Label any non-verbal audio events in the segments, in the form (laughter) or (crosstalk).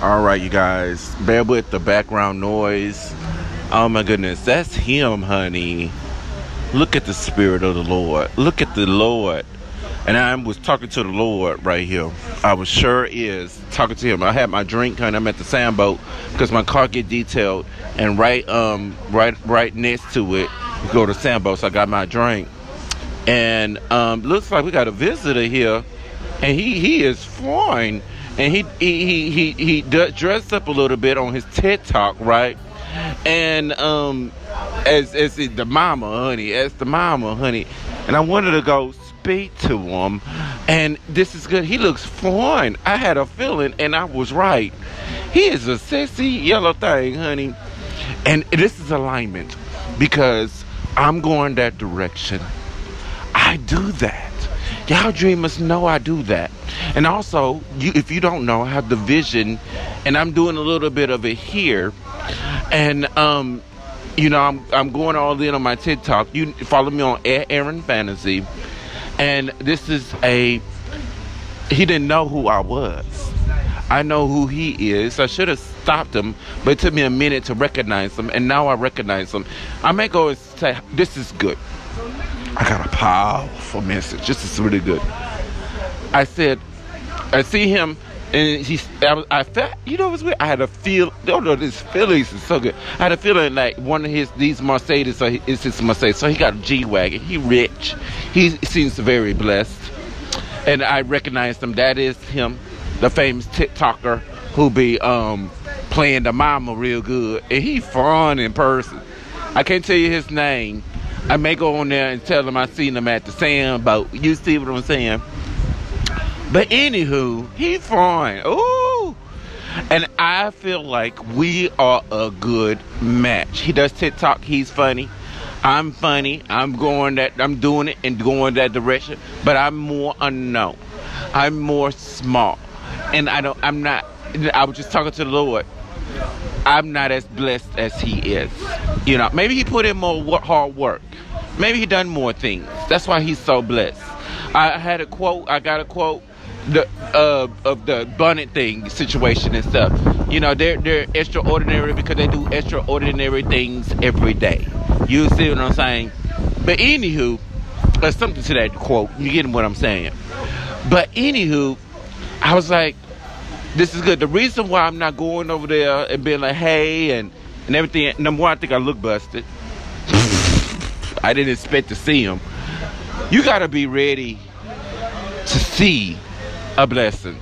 All right, you guys, bear with the background noise. Oh my goodness, that's him, honey. Look at the spirit of the Lord. Look at the Lord. And I was talking to the Lord right here. I was sure is talking to him. I had my drink, honey. I'm at the sandboat because my car get detailed, and right, um, right, right next to it, go to sandboat. So I got my drink, and um, looks like we got a visitor here, and he he is fine and he he he he, he dressed up a little bit on his TED talk, right? And um, as as the mama, honey, as the mama, honey, and I wanted to go speak to him, and this is good. He looks fine. I had a feeling, and I was right. He is a sexy yellow thing, honey, and this is alignment because I'm going that direction. I do that. Y'all dreamers know I do that. And also, you, if you don't know, I have the vision, and I'm doing a little bit of it here. And um, you know, I'm I'm going all in on my TikTok. You follow me on Aaron Fantasy, and this is a. He didn't know who I was. I know who he is. I should have stopped him, but it took me a minute to recognize him, and now I recognize him. I may go and say, "This is good." I got a powerful message. This is really good. I said, I see him, and he, I, I felt, you know what's weird? I had a feel, don't know, this feelings is so good. I had a feeling like one of his, these Mercedes, so he, his Mercedes, so he got a G-Wagon. He rich. He seems very blessed. And I recognized him. That is him, the famous TikToker who be um, playing the mama real good. And he fun in person. I can't tell you his name, I may go on there and tell them I seen him at the sand boat. You see what I'm saying? But anywho, he's fine. Ooh. And I feel like we are a good match. He does TikTok, he's funny. I'm funny. I'm going that I'm doing it and going that direction. But I'm more unknown. I'm more small. And I don't I'm not I was just talking to the Lord. I'm not as blessed as he is. You know, maybe he put in more hard work. Maybe he done more things. That's why he's so blessed. I had a quote. I got a quote the uh, of the bonnet thing situation and stuff. You know, they're they're extraordinary because they do extraordinary things every day. You see what I'm saying? But anywho, there's something to that quote. You getting what I'm saying? But anywho, I was like, this is good. The reason why I'm not going over there and being like, hey, and and everything. Number one, I think I look busted. (laughs) I didn't expect to see him. You got to be ready to see a blessing.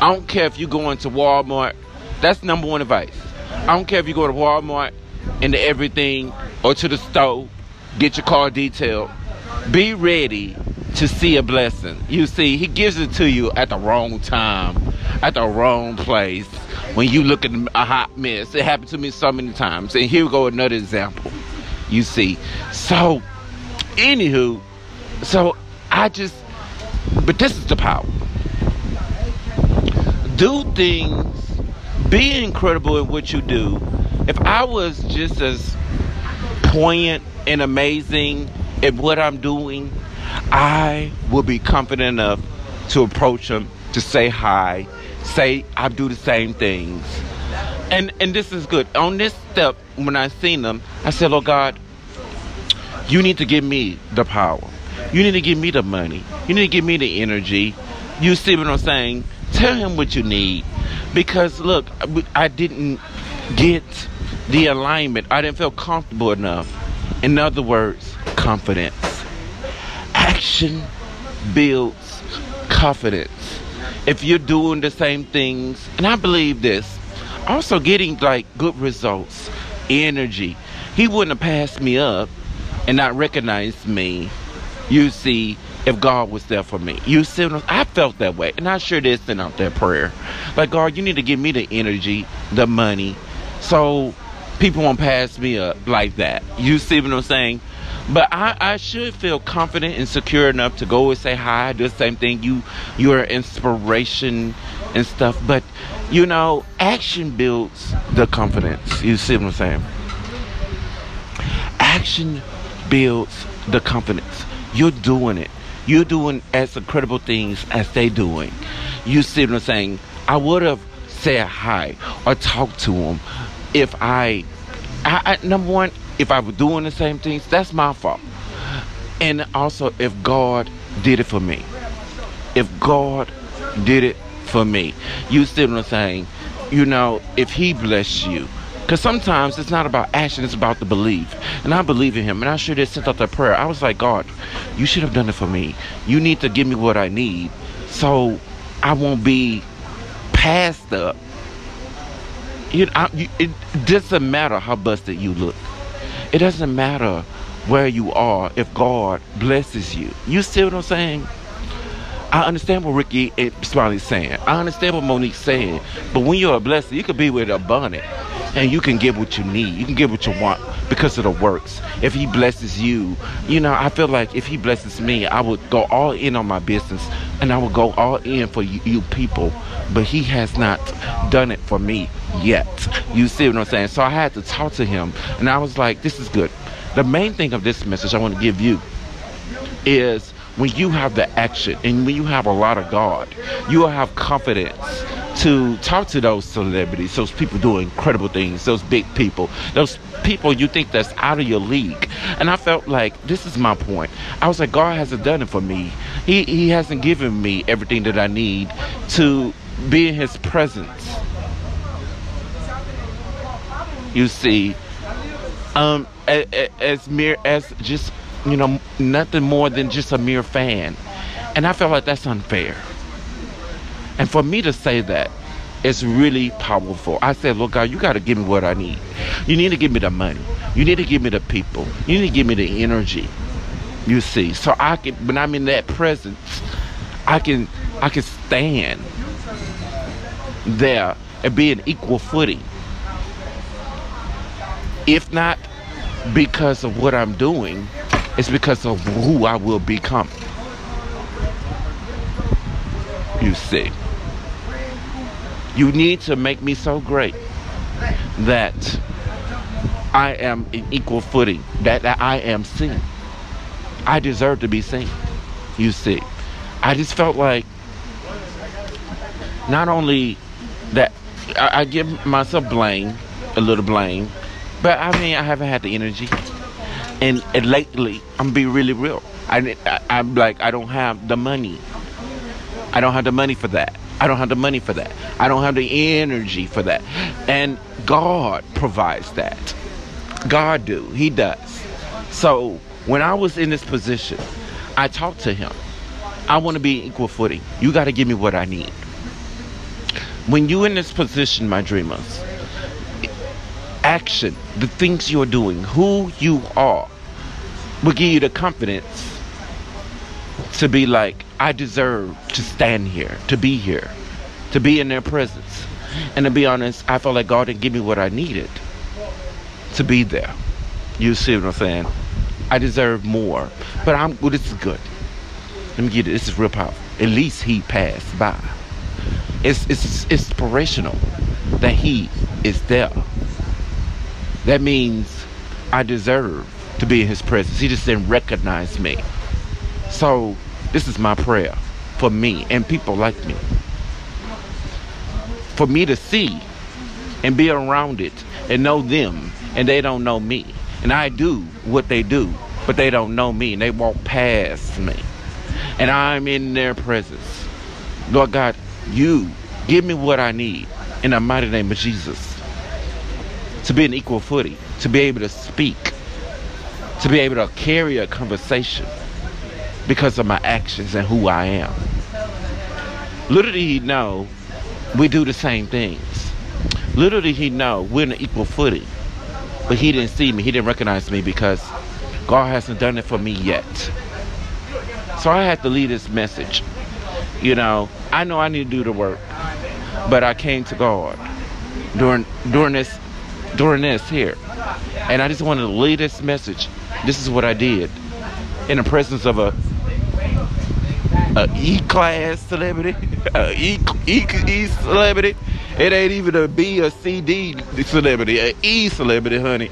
I don't care if you go into Walmart. That's number one advice. I don't care if you go to Walmart into everything or to the store, get your car detailed. Be ready to see a blessing. You see, he gives it to you at the wrong time, at the wrong place. When you look at a hot mess, it happened to me so many times. And here we go another example you see. So, anywho, so I just, but this is the power. Do things, be incredible in what you do. If I was just as poignant and amazing at what I'm doing, I will be confident enough to approach them, to say hi, say I do the same things. And and this is good. On this step, when I seen them, I said, "Oh God, you need to give me the power. You need to give me the money. You need to give me the energy. You see what I'm saying? Tell him what you need. Because look, I didn't get the alignment. I didn't feel comfortable enough. In other words, confidence. Action builds confidence. If you're doing the same things, and I believe this, also getting like good results, energy. He wouldn't have passed me up and not recognized me, you see, if God was there for me. You see, I felt that way. And I sure did send out that prayer. Like, God, you need to give me the energy, the money, so people won't pass me up like that. You see what I'm saying? But I, I should feel confident and secure enough to go and say hi, do the same thing. You you're inspiration and stuff. But you know, action builds the confidence. You see what I'm saying? Action builds the confidence. You're doing it. You're doing as incredible things as they doing. You see what I'm saying? I would have said hi or talk to them. If I, I, I number one, if I was doing the same things, that's my fault. And also, if God did it for me, if God did it for me, you see what I'm saying? You know, if He bless you, because sometimes it's not about action, it's about the belief. And I believe in him. And I should have sent out that prayer. I was like, God, you should have done it for me. You need to give me what I need so I won't be passed up. You, I, you, it doesn't matter how busted you look. It doesn't matter where you are if God blesses you. You see what I'm saying? I understand what Rickey Smiley's saying. I understand what Mo'Nique's saying. But when you're a blessing, you can be with a bonnet and you can get what you need. You can get what you want because of the works. If he blesses you, you know, I feel like if he blesses me, I would go all in on my business and I would go all in for you, you people. But he has not done it for me yet. You see what I'm saying? So I had to talk to him and I was like, this is good. The main thing of this message I want to give you is when you have the action and when you have a lot of God, you will have confidence to talk to those celebrities, those people doing incredible things, those big people, those people you think that's out of your league. And I felt like this is my point. I was like, God hasn't done it for me. He He hasn't given me everything that I need to be in His presence. You see, um, as, as mere as just you know nothing more than just a mere fan, and I felt like that's unfair. And for me to say that, it's really powerful. I said, Look, God, you got to give me what I need. You need to give me the money. You need to give me the people. You need to give me the energy. You see, so I can when I'm in that presence, I can I can stand there and be an equal footing. If not because of what I'm doing, it's because of who I will become. You see. You need to make me so great that I am in equal footing, that, that I am seen. I deserve to be seen. You see. I just felt like not only that I, I give myself blame, a little blame, but I mean I haven't had the energy. And, and lately, I'm gonna be really real. I, I, I'm like I don't have the money. I don't have the money for that. I don't have the money for that. I don't have the energy for that. And God provides that. God do. He does. So when I was in this position, I talked to him. I want to be equal footing. You got to give me what I need. When you in this position, my dreamers, action, the things you're doing, who you are, will give you the confidence to be like, I deserve to stand here, to be here, to be in their presence. And to be honest, I felt like God didn't give me what I needed to be there. You see what I'm saying? I deserve more. But I'm well, this is good. Let me get it. This is real powerful. At least he passed by. It's it's inspirational that he is there. That means I deserve to be in his presence. He just didn't recognize me. So this is my prayer for me and people like me. For me to see and be around it and know them and they don't know me. And I do what they do, but they don't know me and they walk past me. And I'm in their presence. Lord God, you give me what I need in the mighty name of Jesus. To be an equal footing, to be able to speak, to be able to carry a conversation because of my actions and who I am. Little did he know we do the same things. Little did he know we're in an equal footing. But he didn't see me. He didn't recognize me because God hasn't done it for me yet. So I had to leave this message. You know, I know I need to do the work, but I came to God during during this during this here, and I just wanted to leave this message. This is what I did in the presence of a a E class celebrity, (laughs) a E, e, e celebrity. It ain't even a B or C D celebrity, a E celebrity, honey.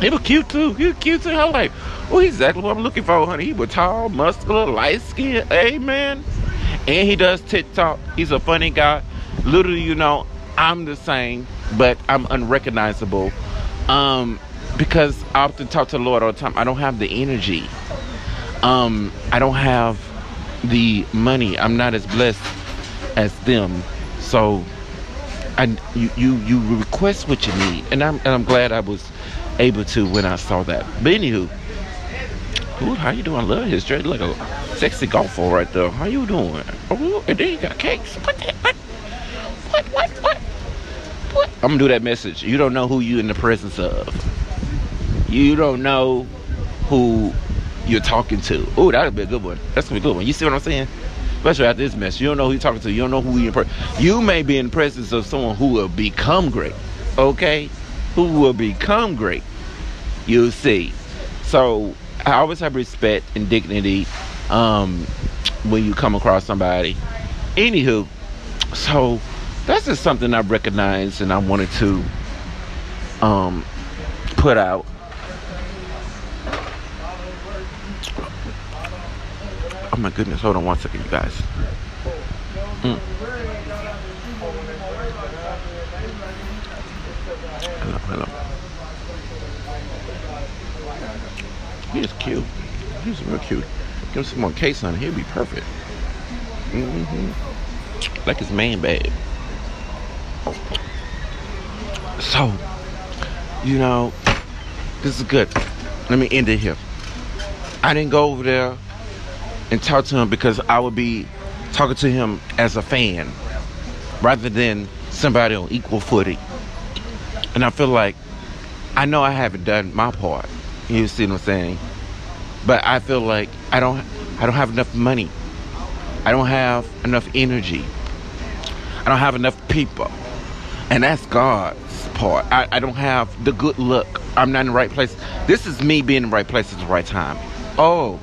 He was cute too. He was cute too. I was like, well, exactly what I'm looking for, honey. He was tall, muscular, light skinned, amen. And he does TikTok. He's a funny guy. Literally, you know, I'm the same, but I'm unrecognizable. Um, because I often talk to the Lord all the time. I don't have the energy. Um, I don't have the money. I'm not as blessed as them. So I you you, you request what you need. And I'm and I'm glad I was able to when I saw that. But anywho, Ooh, how you doing? I love history. Look, Like a sexy golfer right there. How you doing? Oh, and then you got cakes. What that? What? What? What? What? I'm gonna do that message. You don't know who you in the presence of. You don't know who you're talking to. Oh, that'll be a good one. That's gonna be a good one. You see what I'm saying? Especially after this mess. You don't know who you're talking to. You don't know who you're in You may be in the presence of someone who will become great. Okay? Who will become great. You'll see. So I always have respect and dignity um, when you come across somebody. Anywho, so that's just something I recognized and I wanted to um, put out. Oh my goodness, hold on one second, you guys. Mm. Hello, hello. He's cute. He's real cute. Give him some more case on. He'll be perfect. Mm-hmm. Like his man bag. So, you know, this is good. Let me end it here. I didn't go over there and talk to him because I would be talking to him as a fan rather than somebody on equal footing. And I feel like I know I haven't done my part. You see what I'm saying? But I feel like I don't I don't have enough money. I don't have enough energy. I don't have enough people. And that's God's part. I, I don't have the good look. I'm not in the right place. This is me being in the right place at the right time. Oh,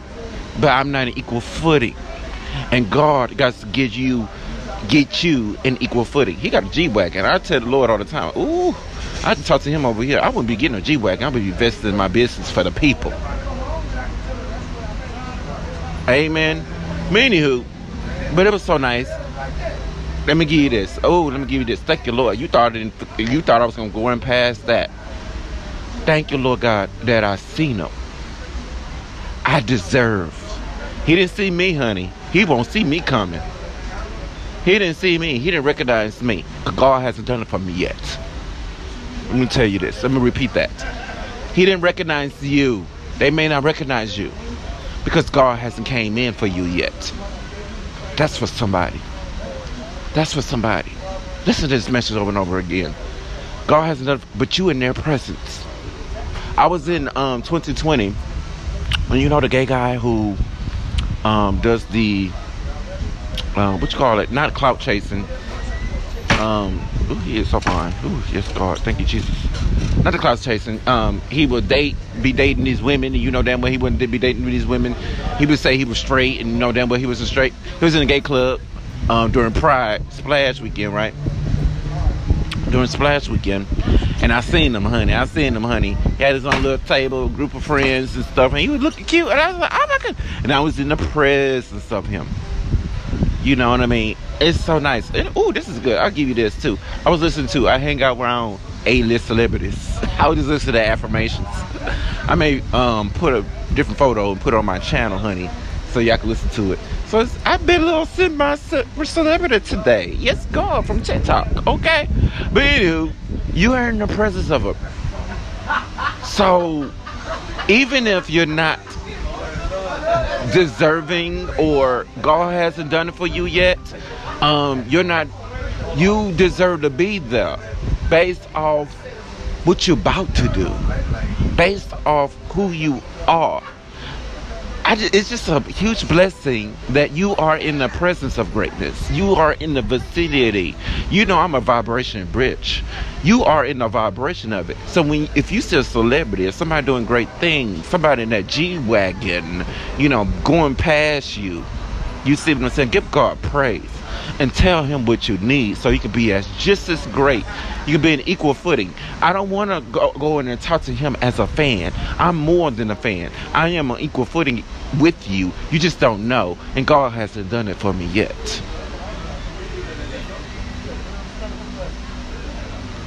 but I'm not in equal footing. And God got to get you get you in equal footing. He got a G Wagon. I tell the Lord all the time, ooh, I can talk to him over here. I wouldn't be getting a G Wagon. I would be investing in my business for the people. Amen. Anywho, but it was so nice. Let me give you this. Oh, let me give you this. Thank you, Lord. You thought it, you thought I was gonna go in past that. Thank you, Lord God, that I seen him. I deserve. He didn't see me, honey. He won't see me coming. He didn't see me. He didn't recognize me. God hasn't done it for me yet. Let me tell you this. Let me repeat that. He didn't recognize you. They may not recognize you because God hasn't came in for you yet. That's for somebody. That's for somebody. Listen to this message over and over again. God hasn't done, but you in their presence. I was in um, 2020, and you know the gay guy who um, does the uh, what you call it? Not clout chasing. Um, ooh, he is so fine. Ooh, yes, God, thank you, Jesus. Not the clout chasing. Um, he would date, be dating these women, and you know damn well he wouldn't be dating these women. He would say he was straight, and you know damn well he was a straight. He was in a gay club um, during Pride Splash weekend, right? During Splash weekend, and I seen him, honey. I seen him, honey. He had his own little table, group of friends and stuff, and he was looking cute. And I was like, oh my god! And I was in the presence of him. You know what I mean? It's so nice. And oh, this is good. I'll give you this too. I was listening to. I hang out around A-list celebrities. (laughs) I was listening to affirmations. (laughs) I may um, put a different photo and put it on my channel, honey, so y'all can listen to it. So I've been a little semi celebrity today. Yes, God from TikTok. Okay, but anywho, you are in the presence of a. So even if you're not deserving or God hasn't done it for you yet, um, you're not, you deserve to be there based off what you're about to do, based off who you are. Just, it's just a huge blessing that you are in the presence of greatness. You are in the vicinity. You know, I'm a vibration bridge. You are in the vibration of it. So when if you see a celebrity or somebody doing great things, somebody in that G wagon, you know, going past you, you see what I'm saying? Give God praise and tell him what you need so you can be as just as great. You can be in equal footing. I don't want to go, go in and talk to him as a fan. I'm more than a fan. I am on equal footing with you. You just don't know. And God hasn't done it for me yet.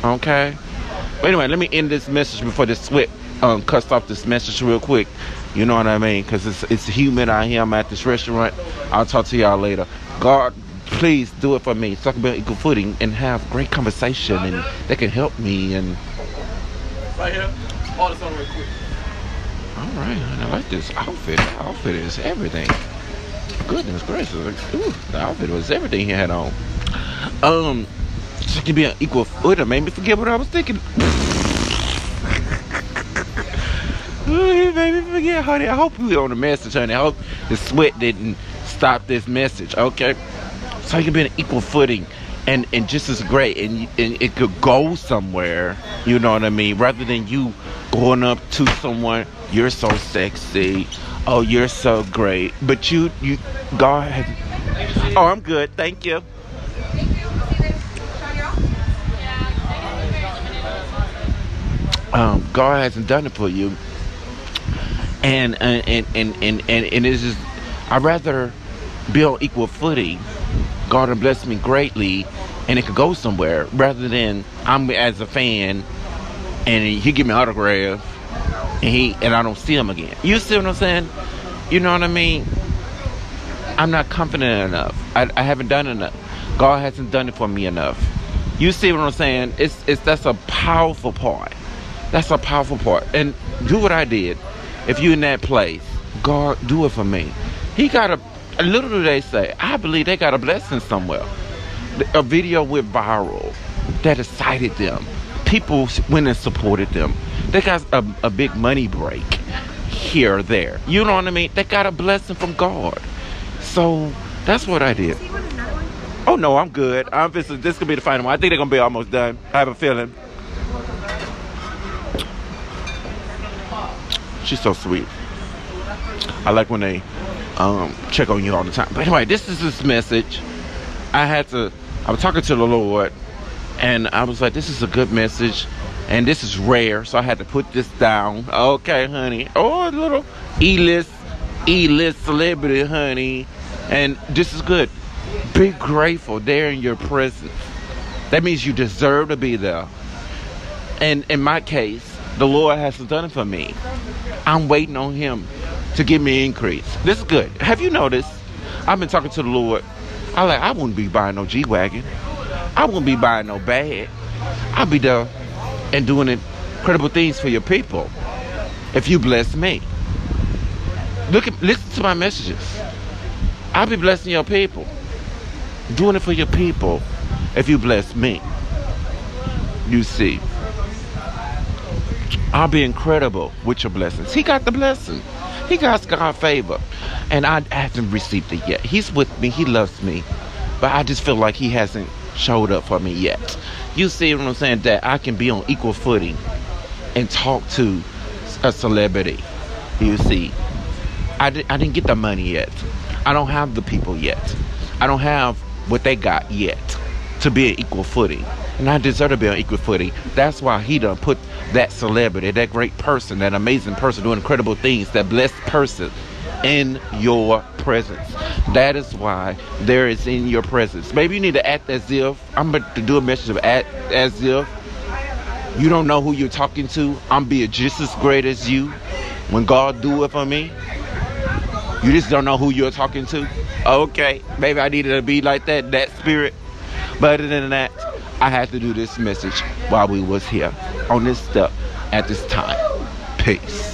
Okay. But anyway, let me end this message before this sweat um, cuts off this message real quick. You know what I mean? Because it's it's humid out here. I'm at this restaurant. I'll talk to y'all later. God, please do it for me. Talk about equal footing and have great conversation, and they can help me. And Right here. Hold this on real quick. all right, I like this outfit. The outfit is everything. Goodness gracious, Ooh, the outfit was everything he had on. Um, so to be an equal footer made me forget what I was thinking. Ooh, me forget, honey. I hope you on the message, honey. I hope the sweat didn't stop this message, okay? So you can be on equal footing and, and just as great and, and it could go somewhere, you know what I mean? Rather than you going up to someone, you're so sexy, oh, you're so great. But you, you, God oh, I'm good, thank you. Um, God hasn't done it for you and and and and and, and, and it's just I'd rather be on equal footing. God has blessed me greatly, and it could go somewhere rather than I'm as a fan, and he give me an autograph, and he and I don't see him again. You see what I'm saying? You know what I mean? I'm not confident enough. I, I haven't done enough. God hasn't done it for me enough. You see what I'm saying? It's it's that's a powerful part. That's a powerful part. And do what I did. If you're in that place, God, do it for me. He got a, little do they say, I believe they got a blessing somewhere. A video went viral that excited them. People went and supported them. They got a, a big money break here or there. You know what I mean? They got a blessing from God. So that's what I did. Oh no, I'm good. I'm this, this could be the final one. I think they're gonna be almost done. I have a feeling. She's so sweet. I like when they um, check on you all the time. But anyway, this is this message. I had to. I was talking to the Lord, and I was like, "This is a good message, and this is rare, so I had to put this down." Okay, honey. Oh, little E-list, E-list celebrity, honey, and this is good. Be grateful. They're in your presence. That means you deserve to be there. And in my case, the Lord hasn't done it for me. I'm waiting on Him to give me increase. This is good. Have you noticed? I've been talking to the Lord. I like I wouldn't be buying no G wagon. I wouldn't be buying no bag. I'll be there and doing incredible things for your people. If you bless me. Look at listen to my messages. I'll be blessing your people. Doing it for your people if you bless me. You see. I'll be incredible with your blessings. He got the blessing. He got God favor. And I haven't received it yet. He's with me. He loves me. But I just feel like he hasn't showed up for me yet. You see what I'm saying? That I can be on equal footing and talk to a celebrity. You see. I, di- I didn't get the money yet. I don't have the people yet. I don't have what they got yet to be an equal footing. And I deserve to be on equal footing. That's why he done put that celebrity, that great person, that amazing person doing incredible things, that blessed person in your presence. That is why there is in your presence. Maybe you need to act as if I'm about to do a message of act as if you don't know who you're talking to. I'm being just as great as you. When God do it for me, you just don't know who you're talking to. Okay, maybe I needed to be like that, that spirit. But other than that, I had to do this message while we was here on this step at this time. Peace.